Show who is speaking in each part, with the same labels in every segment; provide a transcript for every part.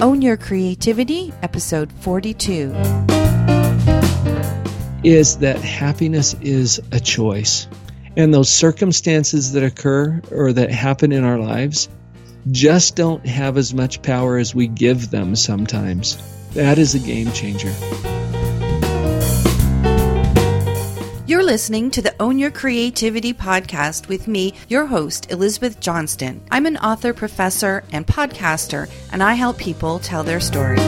Speaker 1: Own Your Creativity, episode 42.
Speaker 2: Is that happiness is a choice. And those circumstances that occur or that happen in our lives just don't have as much power as we give them sometimes. That is a game changer.
Speaker 1: You're listening to the Own Your Creativity podcast with me, your host, Elizabeth Johnston. I'm an author, professor, and podcaster, and I help people tell their story.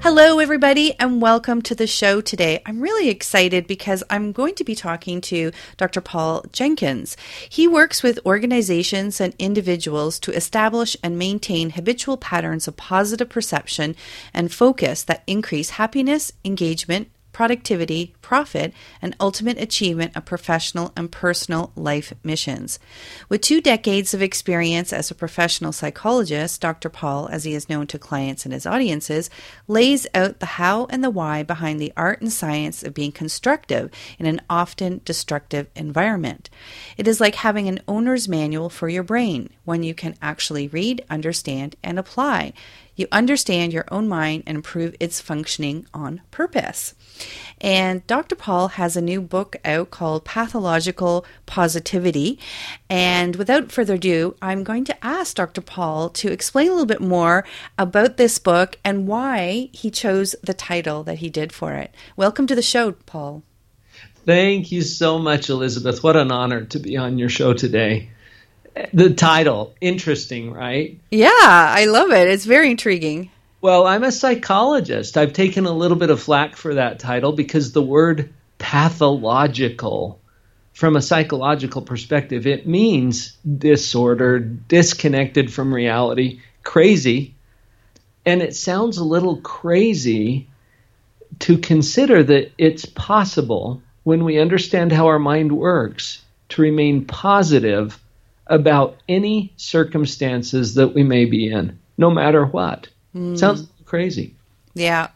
Speaker 1: Hello, everybody, and welcome to the show today. I'm really excited because I'm going to be talking to Dr. Paul Jenkins. He works with organizations and individuals to establish and maintain habitual patterns of positive perception and focus that increase happiness, engagement, productivity, profit, and ultimate achievement of professional and personal life missions. With two decades of experience as a professional psychologist, Dr. Paul, as he is known to clients and his audiences, lays out the how and the why behind the art and science of being constructive in an often destructive environment. It is like having an owner's manual for your brain, one you can actually read, understand, and apply you understand your own mind and improve its functioning on purpose. And Dr. Paul has a new book out called Pathological Positivity. And without further ado, I'm going to ask Dr. Paul to explain a little bit more about this book and why he chose the title that he did for it. Welcome to the show, Paul.
Speaker 2: Thank you so much, Elizabeth. What an honor to be on your show today the title. Interesting right?
Speaker 1: Yeah i love it. It's very intriguing.
Speaker 2: Well i'm a psychologist. I've taken a little bit of flack for that title because the word pathological from a psychological perspective it means disorder disconnected from reality crazy. And it sounds a little crazy to consider that it's possible when we understand how our mind works to remain positive about any circumstances that we may be in, no matter what. Mm. Sounds crazy.
Speaker 1: Yeah.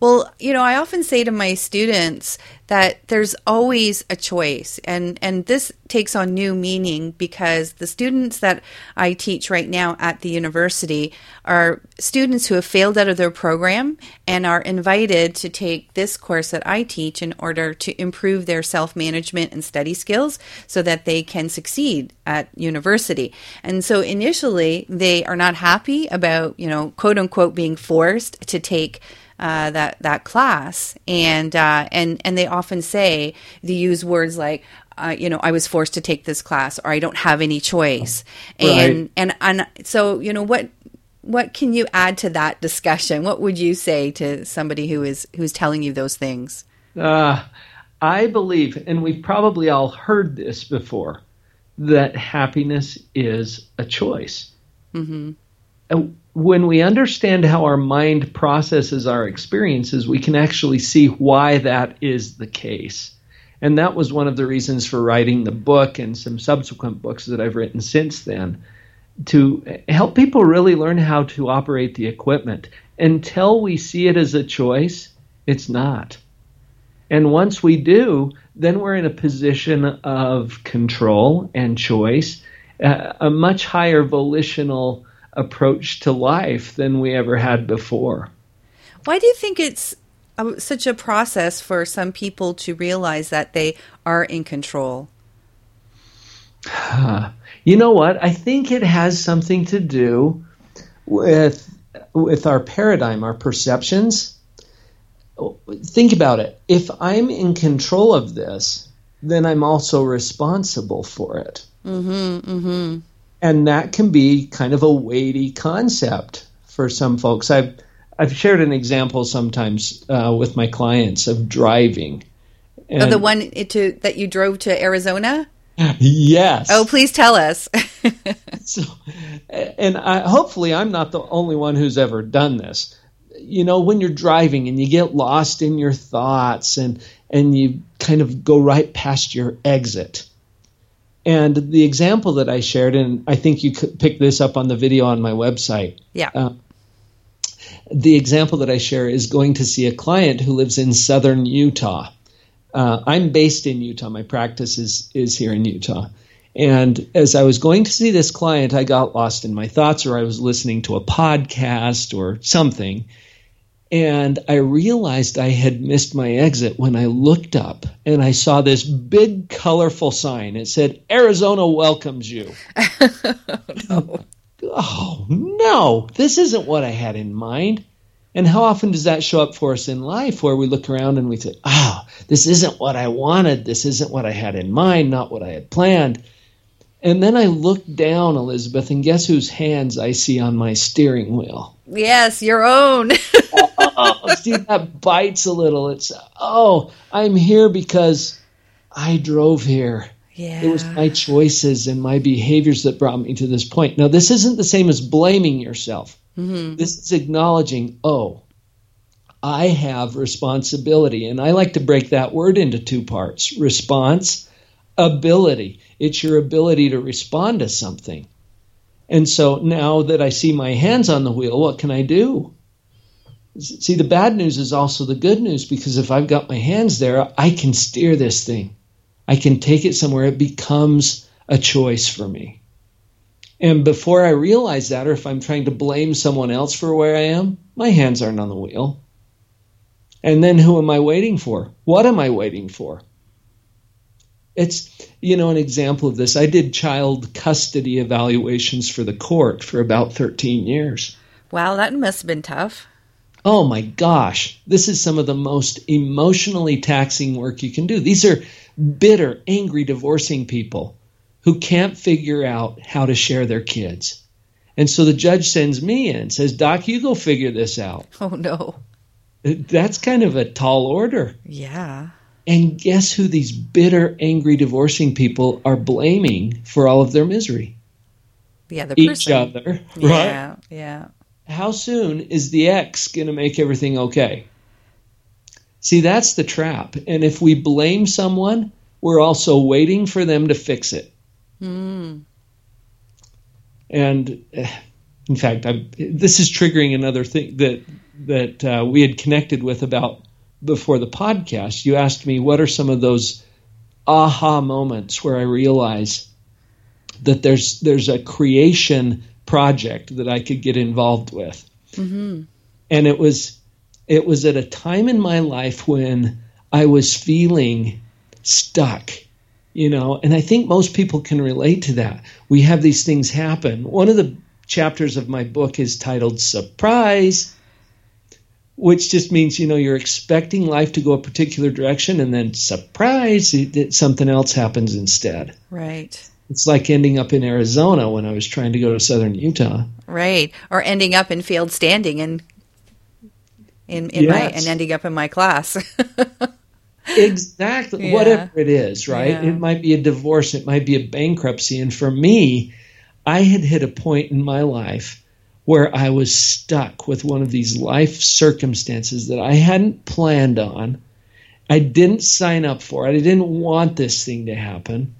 Speaker 1: Well, you know, I often say to my students that there's always a choice and and this takes on new meaning because the students that I teach right now at the university are students who have failed out of their program and are invited to take this course that I teach in order to improve their self-management and study skills so that they can succeed at university. And so initially they are not happy about, you know, quote unquote being forced to take uh, that that class, and uh, and and they often say they use words like. Uh, you know, I was forced to take this class, or I don't have any choice, and right. and and so you know what what can you add to that discussion? What would you say to somebody who is who's telling you those things?
Speaker 2: Uh, I believe, and we've probably all heard this before, that happiness is a choice. Mm-hmm when we understand how our mind processes our experiences, we can actually see why that is the case. And that was one of the reasons for writing the book and some subsequent books that I've written since then to help people really learn how to operate the equipment. Until we see it as a choice, it's not. And once we do, then we're in a position of control and choice, uh, a much higher volitional approach to life than we ever had before.
Speaker 1: Why do you think it's such a process for some people to realize that they are in control?
Speaker 2: You know what? I think it has something to do with with our paradigm, our perceptions. Think about it. If I'm in control of this, then I'm also responsible for it. Mm-hmm, mm-hmm and that can be kind of a weighty concept for some folks. I've I've shared an example sometimes uh, with my clients of driving.
Speaker 1: And, oh, the one to that you drove to Arizona.
Speaker 2: Yes.
Speaker 1: Oh, please tell us.
Speaker 2: so, and I, hopefully, I'm not the only one who's ever done this. You know, when you're driving and you get lost in your thoughts and and you kind of go right past your exit and the example that I shared, and I think you could pick this up on the video on my website.
Speaker 1: Yeah. Uh,
Speaker 2: the example that I share is going to see a client who lives in southern Utah. Uh, I'm based in Utah. My practice is is here in Utah, And as I was going to see this client, I got lost in my thoughts, or I was listening to a podcast or something. And I realized I had missed my exit when I looked up and I saw this big, colorful sign. It said, Arizona welcomes you. Oh, no. Oh, no, this isn't what I had in mind. And how often does that show up for us in life where we look around and we say, oh, this isn't what I wanted. This isn't what I had in mind, not what I had planned. And then I look down, Elizabeth, and guess whose hands I see on my steering wheel?
Speaker 1: Yes, your own.
Speaker 2: oh, see, that bites a little. It's, oh, I'm here because I drove here.
Speaker 1: Yeah.
Speaker 2: It was my choices and my behaviors that brought me to this point. Now, this isn't the same as blaming yourself. Mm-hmm. This is acknowledging, oh, I have responsibility. And I like to break that word into two parts response, ability. It's your ability to respond to something. And so now that I see my hands on the wheel, what can I do? See, the bad news is also the good news because if I've got my hands there, I can steer this thing. I can take it somewhere. It becomes a choice for me. And before I realize that, or if I'm trying to blame someone else for where I am, my hands aren't on the wheel. And then who am I waiting for? What am I waiting for? It's, you know, an example of this. I did child custody evaluations for the court for about 13 years.
Speaker 1: Wow, that must have been tough.
Speaker 2: Oh my gosh, this is some of the most emotionally taxing work you can do. These are bitter, angry, divorcing people who can't figure out how to share their kids. And so the judge sends me in, says, Doc, you go figure this out.
Speaker 1: Oh, no.
Speaker 2: That's kind of a tall order.
Speaker 1: Yeah.
Speaker 2: And guess who these bitter, angry, divorcing people are blaming for all of their misery?
Speaker 1: The other
Speaker 2: Each other,
Speaker 1: yeah,
Speaker 2: right?
Speaker 1: Yeah, yeah.
Speaker 2: How soon is the ex going to make everything okay? See, that's the trap. And if we blame someone, we're also waiting for them to fix it.
Speaker 1: Mm.
Speaker 2: And in fact, I, this is triggering another thing that that uh, we had connected with about before the podcast. You asked me what are some of those aha moments where I realize that there's there's a creation project that I could get involved with,
Speaker 1: mm-hmm.
Speaker 2: and it was it was at a time in my life when I was feeling stuck you know and i think most people can relate to that we have these things happen one of the chapters of my book is titled surprise which just means you know you're expecting life to go a particular direction and then surprise it, something else happens instead.
Speaker 1: Right.
Speaker 2: It's like ending up in arizona when i was trying to go to southern utah.
Speaker 1: Right. Or ending up in field standing and in, in yes. my and ending up in my class.
Speaker 2: Exactly. Yeah. whatever it is right? Yeah. it might be a divorce. It might be a bankruptcy. And for me i had hit a point in my life where i was stuck with one of these life circumstances that i hadn't planned on i didn't sign up for it i didn't want this thing to happen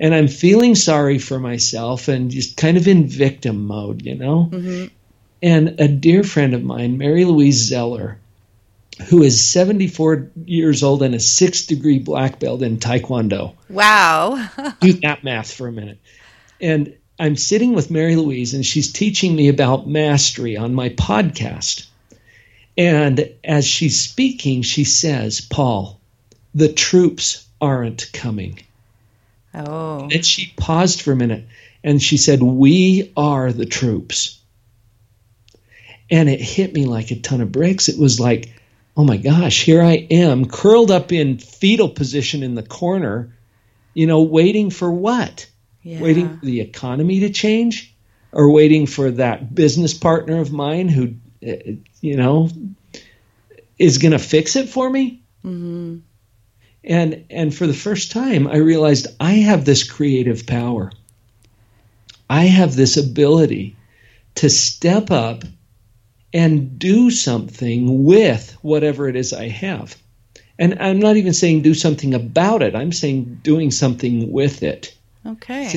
Speaker 2: and i'm feeling sorry for myself and just kind of in victim mode you know
Speaker 1: mm-hmm.
Speaker 2: and a dear friend of mine mary louise zeller who is 74 years old and a six degree black belt in Taekwondo.
Speaker 1: Wow.
Speaker 2: Do that math for a minute. And I'm sitting with Mary Louise, and she's teaching me about mastery on my podcast. And as she's speaking, she says, Paul, the troops aren't coming.
Speaker 1: Oh.
Speaker 2: And she paused for a minute and she said, We are the troops. And it hit me like a ton of bricks. It was like, oh my gosh, here I am curled up in fetal position in the corner, you know, waiting for what?
Speaker 1: Yeah.
Speaker 2: Waiting for the economy to change or waiting for that business partner of mine who, uh, you know, is going to fix it for me?
Speaker 1: Mm-hmm.
Speaker 2: And and for the first time, I realized I have this creative power. I have this ability to step up and do something with whatever it is I have. And I'm not even saying do something about it, I'm saying doing something with it.
Speaker 1: Okay.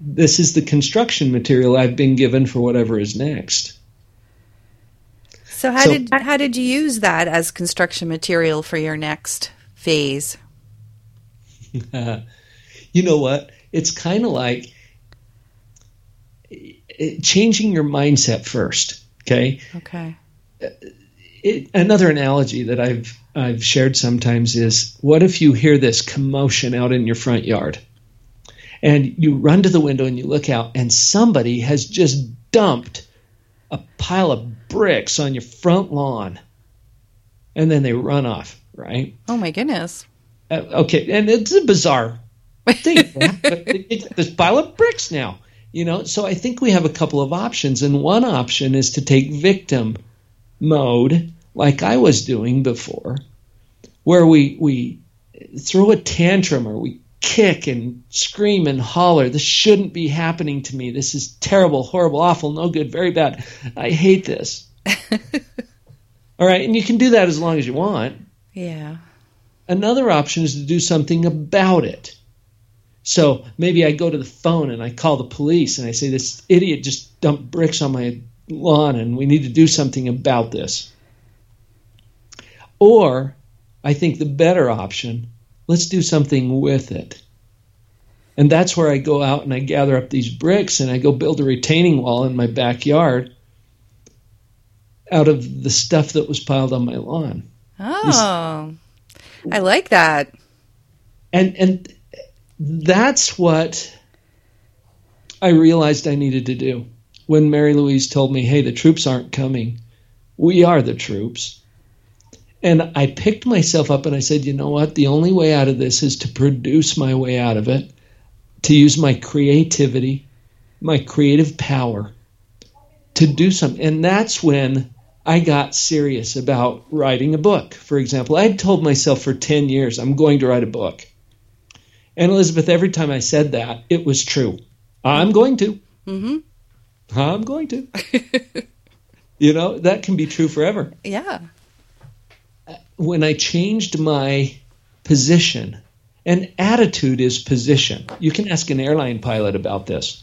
Speaker 2: This is the construction material I've been given for whatever is next.
Speaker 1: So how so, did how did you use that as construction material for your next phase?
Speaker 2: you know what? it's kind of like eh, changing your mindset first. Okay.
Speaker 1: Okay.
Speaker 2: Eh, it, another analogy that I've I've shared sometimes is what if you hear this commotion out in your front yard, and you run to the window and you look out, and somebody has just dumped a pile of bricks on your front lawn, and then they run off, right?
Speaker 1: Oh my goodness.
Speaker 2: Uh, okay, and it's a bizarre thing. it's this pile of bricks now. You know, so I think we have a couple of options, and one option is to take victim mode, like I was doing before, where we we throw a tantrum or we kick and scream and holler. This shouldn't be happening to me. This is terrible, horrible, awful, no good, very bad. I hate this. All right, and you can do that as long as you want.
Speaker 1: Yeah.
Speaker 2: Another option is to do something about it. So maybe I go to the phone and I call the police and I say, This idiot just dumped bricks on my lawn and we need to do something about this. Or I think the better option, let's do something with it. And that's where I go out and I gather up these bricks and I go build a retaining wall in my backyard out of the stuff that was piled on my lawn.
Speaker 1: Oh, I like that.
Speaker 2: And and that's what I realized I needed to do when Mary Louise told me, hey, the troops aren't coming. We are the troops. And I picked myself up and I said, you know what? The only way out of this is to produce my way out of it, to use my creativity, my creative power to do something. And that's when I got serious about writing a book. For example, I had told myself for 10 years, I'm going to write a book. And Elizabeth, every time I said that, it was true. I'm going to.
Speaker 1: Mm-hmm.
Speaker 2: I'm going to. you know, that can be true forever.
Speaker 1: Yeah.
Speaker 2: When I changed my position, and attitude is position. You can ask an airline pilot about this.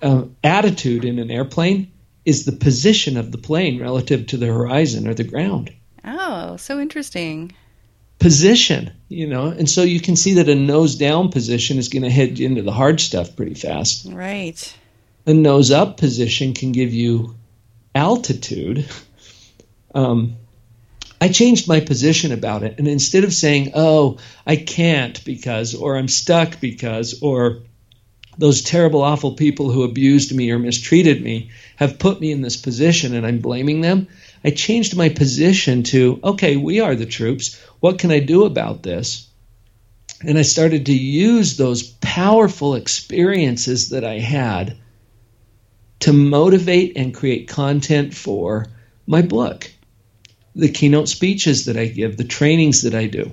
Speaker 2: Um, attitude in an airplane is the position of the plane relative to the horizon or the ground.
Speaker 1: Oh, so interesting
Speaker 2: position, you know, and so you can see that a nose down position is going to hit into the hard stuff pretty fast.
Speaker 1: Right.
Speaker 2: A nose up position can give you altitude. Um, I changed my position about it, and instead of saying, "Oh, I can't because," or "I'm stuck because," or those terrible, awful people who abused me or mistreated me have put me in this position and I'm blaming them. I changed my position to, okay, we are the troops. What can I do about this? And I started to use those powerful experiences that I had to motivate and create content for my book, the keynote speeches that I give, the trainings that I do.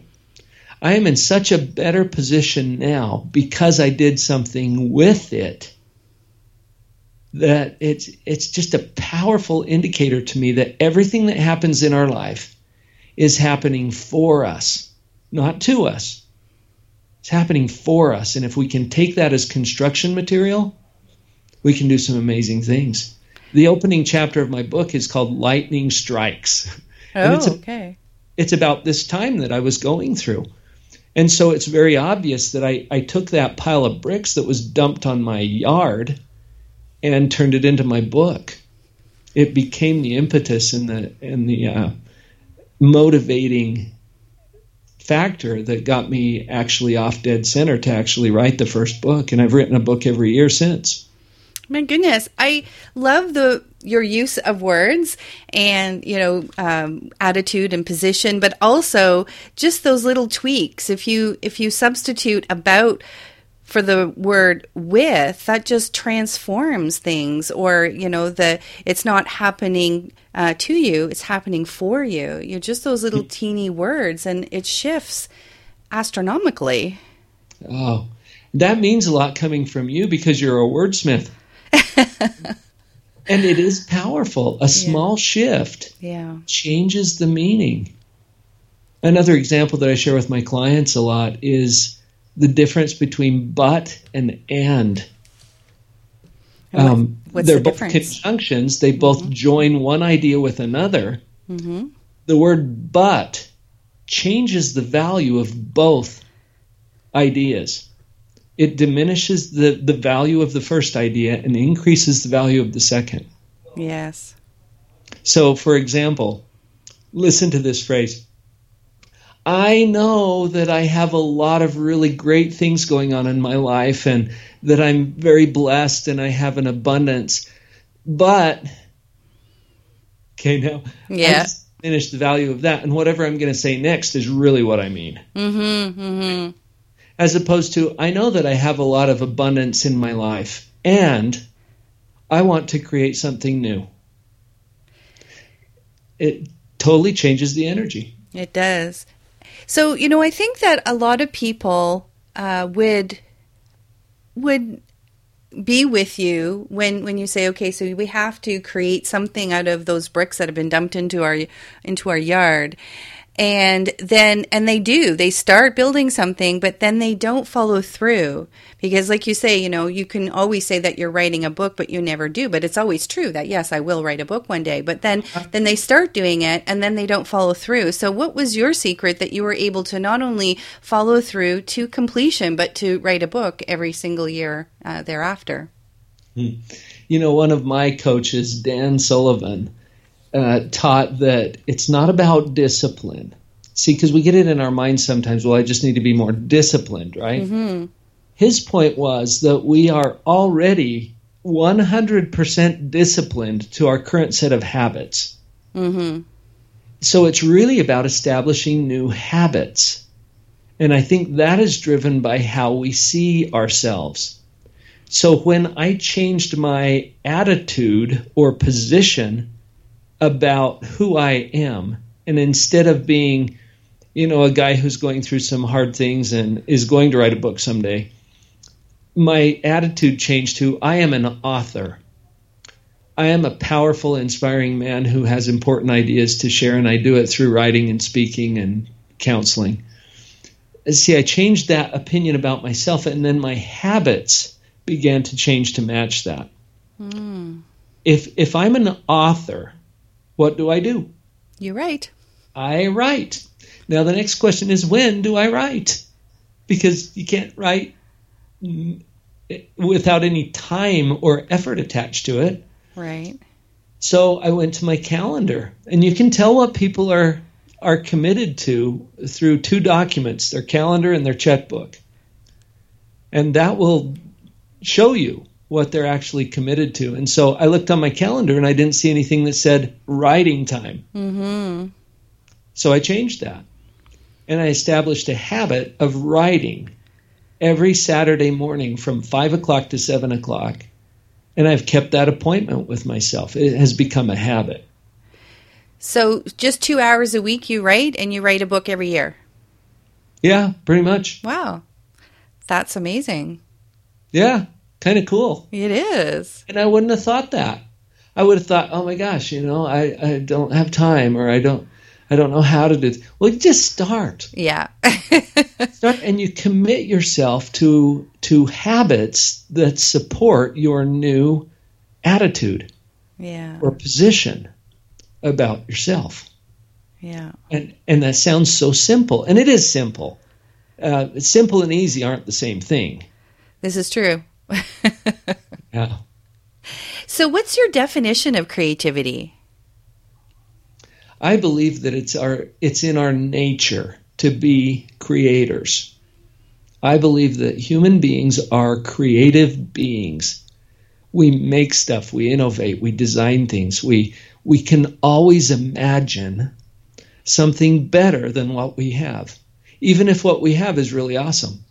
Speaker 2: I am in such a better position now because I did something with it that it's it's just a powerful indicator to me that everything that happens in our life is happening for us, not to us. It's happening for us, and if we can take that as construction material, we can do some amazing things. The opening chapter of my book is called Lightning Strikes.
Speaker 1: Oh, it's a, okay.
Speaker 2: It's about this time that I was going through. And so it's very obvious that I, I took that pile of bricks that was dumped on my yard and turned it into my book. It became the impetus and the and the uh, motivating factor that got me actually off dead center to actually write the first book, and I've written a book every year since.
Speaker 1: My goodness, I love the your use of words and you know um, attitude and position, but also just those little tweaks. If you if you substitute about for the word with that just transforms things or you know the it's not happening uh, to you it's happening for you You're just those little hmm. teeny words and it shifts astronomically
Speaker 2: oh that means a lot coming from you because you're a wordsmith and it is powerful a small yeah. shift
Speaker 1: yeah.
Speaker 2: changes the meaning another example that i share with my clients a lot is the difference between but and and.
Speaker 1: Um, What's
Speaker 2: they're
Speaker 1: the
Speaker 2: both conjunctions. They both mm-hmm. join one idea with another.
Speaker 1: Mm-hmm.
Speaker 2: The word but changes the value of both ideas. It diminishes the, the value of the first idea and increases the value of the second.
Speaker 1: Yes.
Speaker 2: So, for example, listen to this phrase I know that I have a lot of really great things going on in my life and that I'm very blessed and I have an abundance. But, okay, now,
Speaker 1: yeah.
Speaker 2: finish the value of that. And whatever I'm going to say next is really what I mean.
Speaker 1: Mm-hmm, mm-hmm.
Speaker 2: As opposed to, I know that I have a lot of abundance in my life and I want to create something new. It totally changes the energy.
Speaker 1: It does. So, you know, I think that a lot of people uh, would would be with you when when you say okay so we have to create something out of those bricks that have been dumped into our into our yard and then and they do they start building something but then they don't follow through. Because like you say you know you can always say that you're writing a book but you never do but it's always true that yes I will write a book one day but then then they start doing it and then they don't follow through. So what was your secret that you were able to not only follow through to completion but to write a book every single year uh, thereafter?
Speaker 2: Hmm. you know one of my coaches Dan Sullivan uh, taught that it's not about discipline. See, because we get it in our minds sometimes, well, I just need to be more disciplined, right?
Speaker 1: Mm-hmm.
Speaker 2: His point was that we are already 100% disciplined to our current set of habits.
Speaker 1: Mm-hmm.
Speaker 2: So it's really about establishing new habits. And I think that is driven by how we see ourselves. So when I changed my attitude or position about who I am. And instead of being, you know, a guy who's going through some hard things and is going to write a book someday, my attitude changed to I am an author. I am a powerful, inspiring man who has important ideas to share, and I do it through writing and speaking and counseling. See, I changed that opinion about myself, and then my habits began to change to match that.
Speaker 1: Mm.
Speaker 2: If if I'm an author, what do I do?
Speaker 1: You write.
Speaker 2: I write. Now the next question is when do I write? Because you can't write without any time or effort attached to it.
Speaker 1: Right.
Speaker 2: So I went to my calendar, and you can tell what people are are committed to through two documents, their calendar and their checkbook. And that will show you what they're actually committed to. And so I looked on my calendar and I didn't see anything that said writing time.
Speaker 1: Mm-hmm.
Speaker 2: So I changed that. And I established a habit of writing every Saturday morning from 5 o'clock to 7 o'clock. And I've kept that appointment with myself. It has become a habit.
Speaker 1: So just two hours a week you write, and you write a book every year?
Speaker 2: Yeah, pretty much.
Speaker 1: Wow. That's amazing.
Speaker 2: Yeah kind of cool.
Speaker 1: It is.
Speaker 2: And I wouldn't have thought that. I would have thought, oh my gosh, you know, I, I don't have time or I don't I don't know how to do it. Well, you just start.
Speaker 1: Yeah.
Speaker 2: start and you commit yourself to to habits that support your new attitude.
Speaker 1: Yeah.
Speaker 2: Or position about yourself.
Speaker 1: Yeah.
Speaker 2: And and that sounds so simple, and it is simple. Uh, simple and easy aren't the same thing.
Speaker 1: This is true.
Speaker 2: yeah.
Speaker 1: So, what's your definition of creativity?
Speaker 2: I believe that it's our it's in our nature to be creators. I believe that human beings are creative beings. We make stuff, we innovate, we design things. We we can always imagine something better than what we have, even if what we have is really awesome.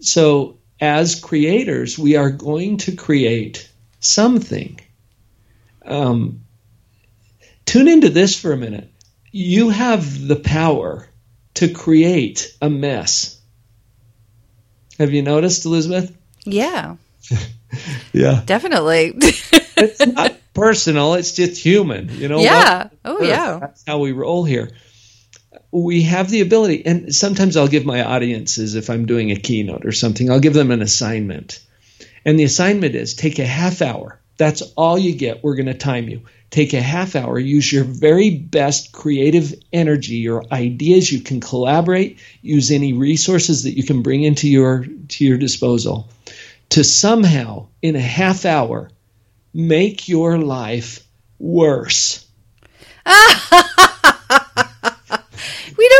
Speaker 2: So as creators, we are going to create something. Um, tune into this for a minute. You have the power to create a mess. Have you noticed, Elizabeth?
Speaker 1: Yeah.
Speaker 2: yeah.
Speaker 1: Definitely.
Speaker 2: it's not personal, it's just human. You know?
Speaker 1: Yeah. Oh, yeah.
Speaker 2: That's how we roll here we have the ability, and sometimes I'll give my audiences, if I'm doing a keynote or something, I'll give them an assignment. And the assignment is take a half hour That's all you get. We're going to time you. Take a half hour, use your very best creative energy, your ideas. You can collaborate, use any resources that you can bring into your to your disposal to somehow in a half hour make your life worse.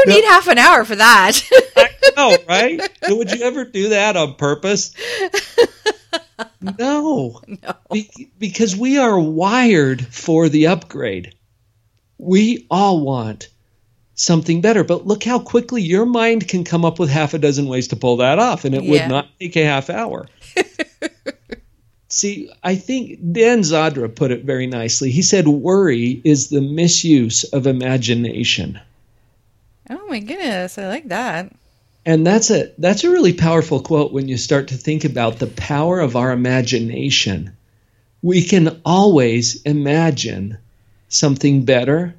Speaker 1: don't need half an hour for that.
Speaker 2: I know, right? Would you ever do that on purpose? No.
Speaker 1: No.
Speaker 2: Be- because we are wired for the upgrade. We all want something better. But look how quickly your mind can come up with half a dozen ways to pull that off, and it
Speaker 1: Yeah.
Speaker 2: would not take a half hour. See, I think Dan Zadra put it very nicely. He said, Worry is the misuse of imagination.
Speaker 1: Oh my goodness, I like that.
Speaker 2: And that's a that's a really powerful quote when you start to think about the power of our imagination. We can always imagine something better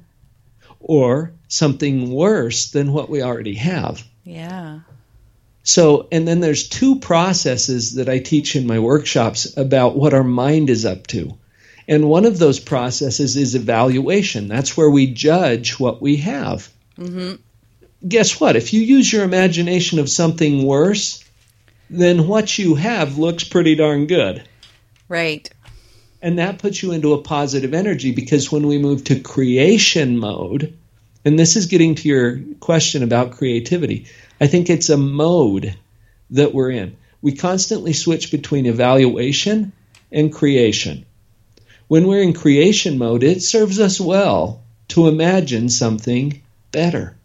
Speaker 2: or something worse than what we already have.
Speaker 1: Yeah.
Speaker 2: So, and then there's two processes that I teach in my workshops about what our mind is up to. And one of those processes is evaluation. That's where we judge what we have. Mm-hmm. Guess what? If you use your imagination of something worse, then what you have looks pretty darn good.
Speaker 1: Right.
Speaker 2: And that puts you into a positive energy because when we move to creation mode, and this is getting to your question about creativity, I think it's a mode that we're in. We constantly switch between evaluation and creation. When we're in creation mode, it serves us well to imagine something better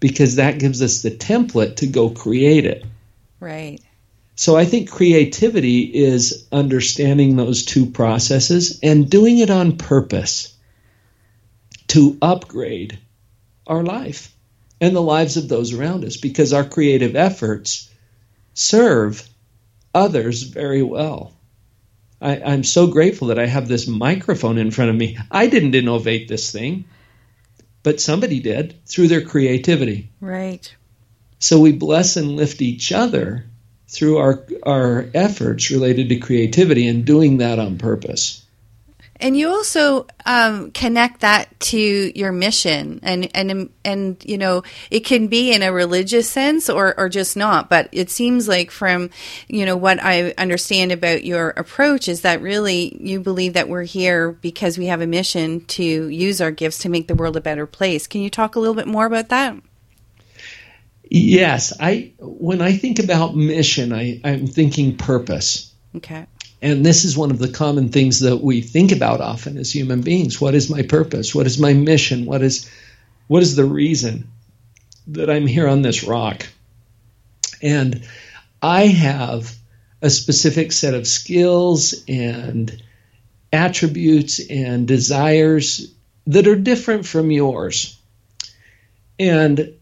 Speaker 2: because that gives us the template to go create it.
Speaker 1: Right.
Speaker 2: So I think creativity is understanding those two processes and doing it on purpose to upgrade our life and the lives of those around us because our creative efforts serve others very well. I, I'm so grateful that I have this microphone in front of me. I didn't innovate this thing, but somebody did through their creativity.
Speaker 1: Right.
Speaker 2: So we bless and lift each other through our our efforts related to creativity and doing that on purpose.
Speaker 1: And you also um, connect that to your mission, and and and you know it can be in a religious sense or or just not. But it seems like from you know what I understand about your approach is that really you believe that we're here because we have a mission to use our gifts to make the world a better place. Can you talk a little bit more about that?
Speaker 2: Yes, I when I think about mission, I, I'm thinking purpose.
Speaker 1: Okay.
Speaker 2: And this is one of the common things that we think about often as human beings. What is my purpose? What is my mission? What is what is the reason that I'm here on this rock? And I have a specific set of skills and attributes and desires that are different from yours. And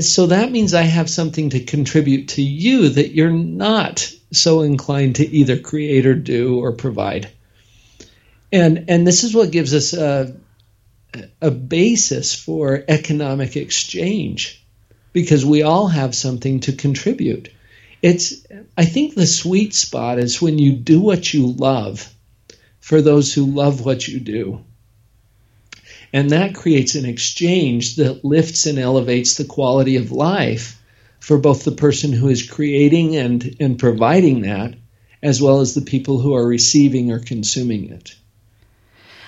Speaker 2: so that means I have something to contribute to you that you're not so inclined to either create or do or provide. And and this is what gives us a a basis for economic exchange because we all have something to contribute. It's I think the sweet spot is when you do what you love for those who love what you do. And that creates an exchange that lifts and elevates the quality of life for both the person who is creating and, and providing that, as well as the people who are receiving or consuming it.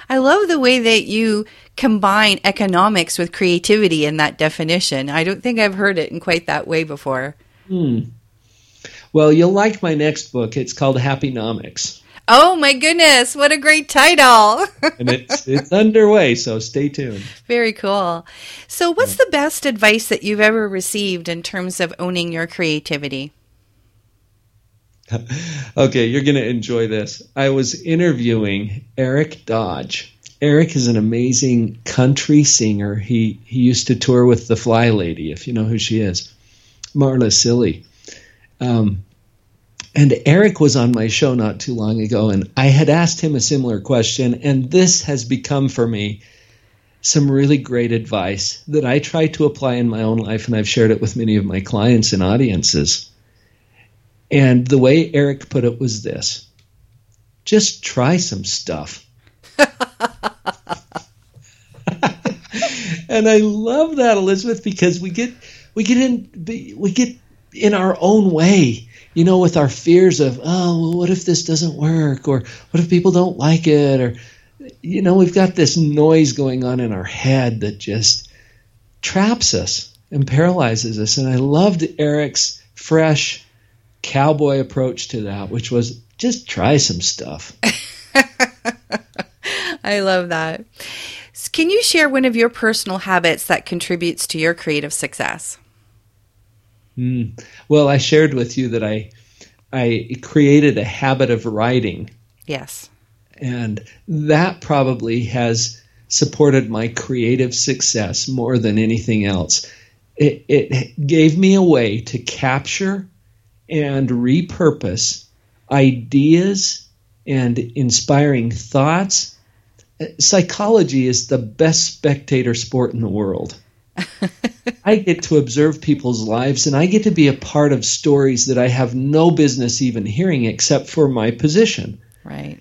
Speaker 1: I love the way that you combine economics with creativity in that definition. I don't think I've heard it in quite that way before.
Speaker 2: Hmm. Well, you'll like my next book. It's called Happynomics.
Speaker 1: Oh my goodness, what a great title!
Speaker 2: and it's it's underway, so stay tuned.
Speaker 1: Very cool. So, what's the best advice that you've ever received in terms of owning your creativity?
Speaker 2: okay, you're going to enjoy this. I was interviewing Eric Dodge. Eric is an amazing country singer. He he used to tour with the Fly Lady, if you know who she is, Marla Cilley. Um, and Eric was on my show not too long ago, and I had asked him a similar question, and this has become for me some really great advice that I try to apply in my own life, and I've shared it with many of my clients and audiences. And the way Eric put it was this just try some stuff. and I love that, Elizabeth, because we get we get in we get in our own way, you know, with our fears of oh, well, what if this doesn't work, or what if people don't like it, or you know, we've got this noise going on in our head that just traps us and paralyzes us. And I loved Eric's fresh cowboy approach to that, which was just try some stuff.
Speaker 1: I love that. Can you share one of your personal habits that contributes to your creative success?
Speaker 2: Mm. Well, I shared with you that I I created a habit of writing.
Speaker 1: Yes.
Speaker 2: And that probably has supported my creative success more than anything else. It, it gave me a way to capture and repurpose ideas and inspiring thoughts. Psychology is the best spectator sport in the world. I get to observe people's lives and I get to be a part of stories that I have no business even hearing except for my position.
Speaker 1: Right.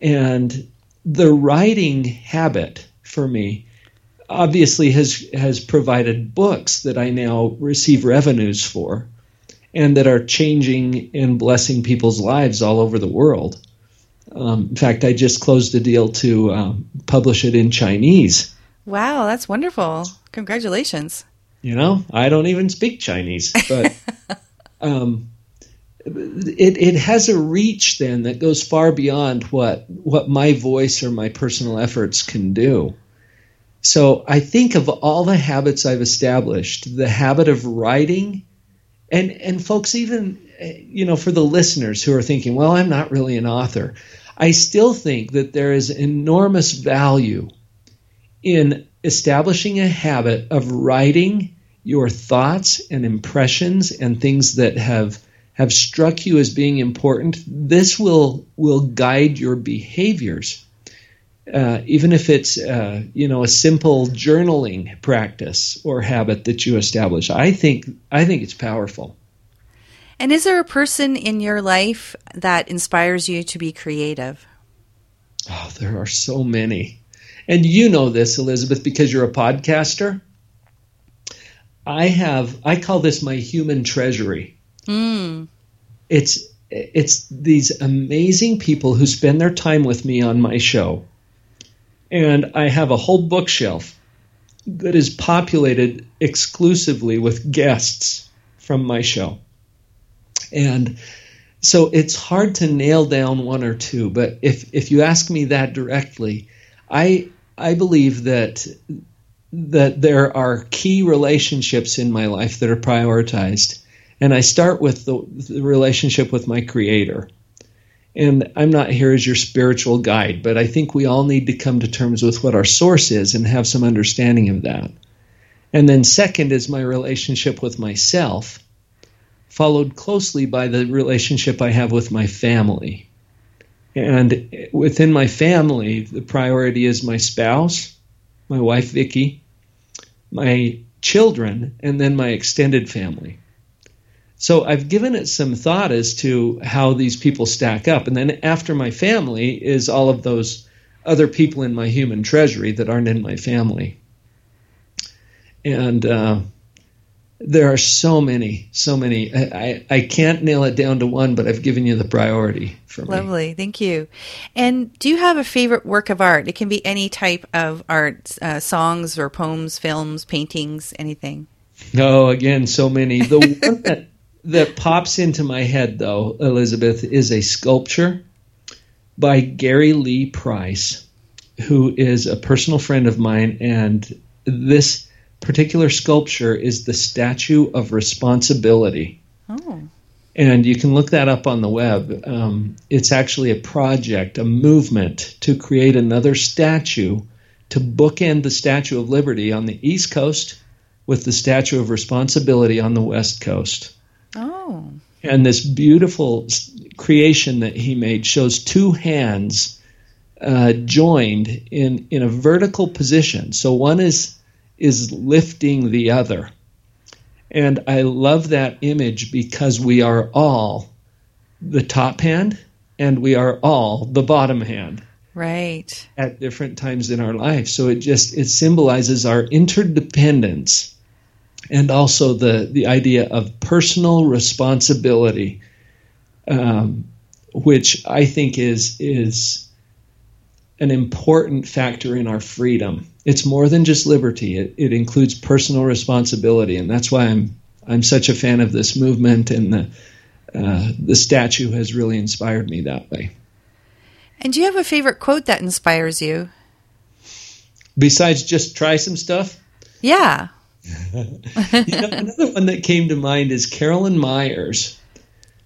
Speaker 2: And the writing habit for me obviously has has provided books that I now receive revenues for and that are changing and blessing people's lives all over the world. Um, in fact, I just closed a deal to um, publish it in Chinese.
Speaker 1: Wow, that's wonderful. Congratulations.
Speaker 2: You know, I don't even speak Chinese, but um, it, it has a reach then that goes far beyond what what my voice or my personal efforts can do. So I think of all the habits I've established, the habit of writing, and and folks, even you know, for the listeners who are thinking, well, I'm not really an author, I still think that there is enormous value in establishing a habit of writing your thoughts and impressions and things that have have struck you as being important, this will will guide your behaviors. Uh, even if it's uh, you know a simple journaling practice or habit that you establish, I think I think it's powerful.
Speaker 1: And is there a person in your life that inspires you to be creative?
Speaker 2: Oh, there are so many. And you know this, Elizabeth, because you're a podcaster. I have I call this my human treasury.
Speaker 1: Mm.
Speaker 2: It's it's these amazing people who spend their time with me on my show. And I have a whole bookshelf that is populated exclusively with guests from my show. And so it's hard to nail down one or two, but if if you ask me that directly, I I believe that that there are key relationships in my life that are prioritized. And I start with the, the, relationship with my Creator. And I'm not here as your spiritual guide, but I think we all need to come to terms with what our source is and have some understanding of that. And then, second, is my relationship with myself, followed closely by the relationship I have with my family. And within my family, the priority is my spouse, my wife, Vicky, my children, and then my extended family. So I've given it some thought as to how these people stack up. And then after my family is all of those other people in my human treasury that aren't in my family. And uh, there are so many, so many. I, I, I, can't nail it down to one, but I've given you the priority for
Speaker 1: me. Lovely, thank you. And do you have a favorite work of art? It can be any type of art, uh, songs or poems, films, paintings, anything.
Speaker 2: No, oh, again, so many. The one that that pops into my head, though, Elizabeth, is a sculpture by Gary Lee Price, who is a personal friend of mine, and this particular sculpture is the Statue of Responsibility.
Speaker 1: Oh.
Speaker 2: And you can look that up on the web. Um, it's actually a project, a movement to create another statue to bookend the Statue of Liberty on the East Coast with the Statue of Responsibility on the West Coast.
Speaker 1: Oh.
Speaker 2: And this beautiful creation that he made shows two hands uh, joined in, in a vertical position. So one is is lifting the other. And I love that image because we are all the top hand and we are all the bottom hand
Speaker 1: right
Speaker 2: at different times in our life so it just it symbolizes our interdependence and also the the idea of personal responsibility um, which i think is is an important factor in our freedom it's more than just liberty it, it includes personal responsibility and that's why i'm i'm such a fan of this movement and the uh, the statue has really inspired me that way.
Speaker 1: And do you have a favorite quote that inspires you?
Speaker 2: Besides just try some stuff?
Speaker 1: Yeah.
Speaker 2: you know, another one that came to mind is Carolyn Myers,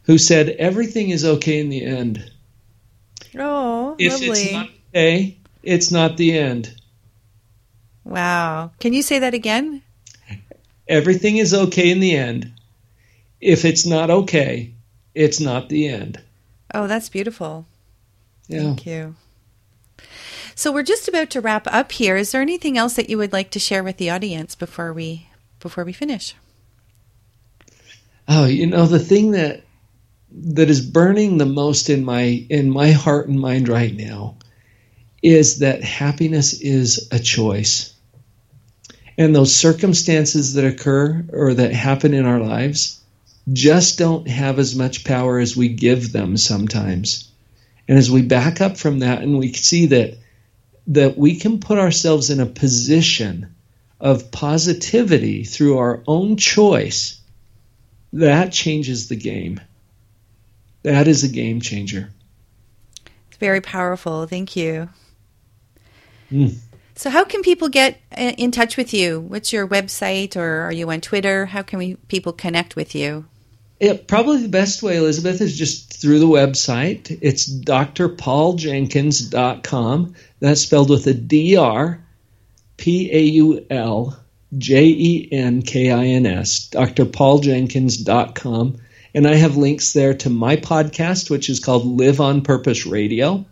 Speaker 2: who said, Everything is okay in the end.
Speaker 1: Oh,
Speaker 2: if
Speaker 1: lovely.
Speaker 2: it's not okay, it's not the end.
Speaker 1: Wow. Can you say that again?
Speaker 2: Everything is okay in the end. If it's not okay, it's not the end.
Speaker 1: Oh, that's beautiful.
Speaker 2: Yeah.
Speaker 1: Thank you. So we're just about to wrap up here. Is there anything else that you would like to share with the audience before we before we finish?
Speaker 2: Oh, you know the thing that that is burning the most in my in my heart and mind right now is that happiness is a choice. And those circumstances that occur or that happen in our lives, just don't have as much power as we give them sometimes. And as we back up from that and we see that that we can put ourselves in a position of positivity through our own choice, that changes the game. That is a game changer.
Speaker 1: It's very powerful. Thank you.
Speaker 2: Mm.
Speaker 1: So, how can people get uh, in touch with you? What's your website, or are you on Twitter? How can we people connect with you?
Speaker 2: It, probably the best way, Elizabeth, is just through the website. It's drpauljenkins.com. That's spelled with a D-R, P-A-U-L, J-E-N-K-I-N-S, drpauljenkins.com. And I have links there to my podcast, which is called Live on Purpose Radio.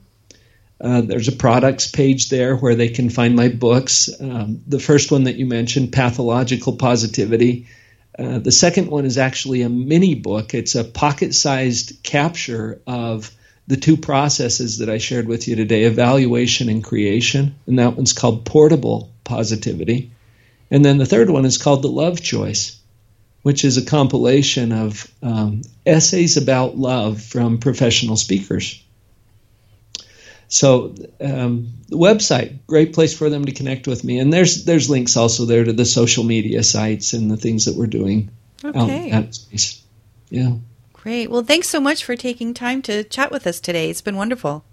Speaker 2: Uh, there's a products page there where they can find my books. Um, the first one that you mentioned, Pathological Positivity, uh, the second one is actually a mini book. It's a pocket sized capture of the two processes that I shared with you today evaluation and creation. And that one's called Portable Positivity. And then the third one is called The Love Choice, which is a compilation of um, essays about love from professional speakers. So um, the website, great place for them to connect with me, and there's there's links also there to the social media sites and the things that we're doing.
Speaker 1: Okay.
Speaker 2: Out space. Yeah.
Speaker 1: Great. Well, thanks so much for taking time to chat with us today. It's been wonderful.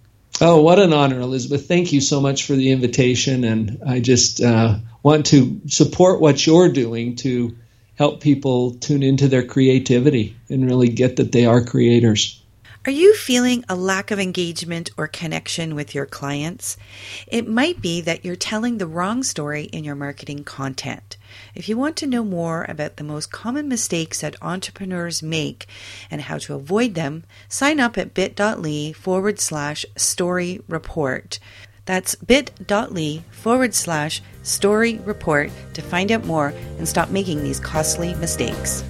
Speaker 2: Oh, what an honor, Elizabeth. Thank you so much for the invitation. And I just uh, want to support what you're doing to help people tune into their creativity and really get that they are creators.
Speaker 1: Are you feeling a lack of engagement or connection with your clients? It might be that you're telling the wrong story in your marketing content. If you want to know more about the most common mistakes that entrepreneurs make and how to avoid them, sign up at bit.ly forward slash story report. That's bit.ly forward slash story report to find out more and stop making these costly mistakes.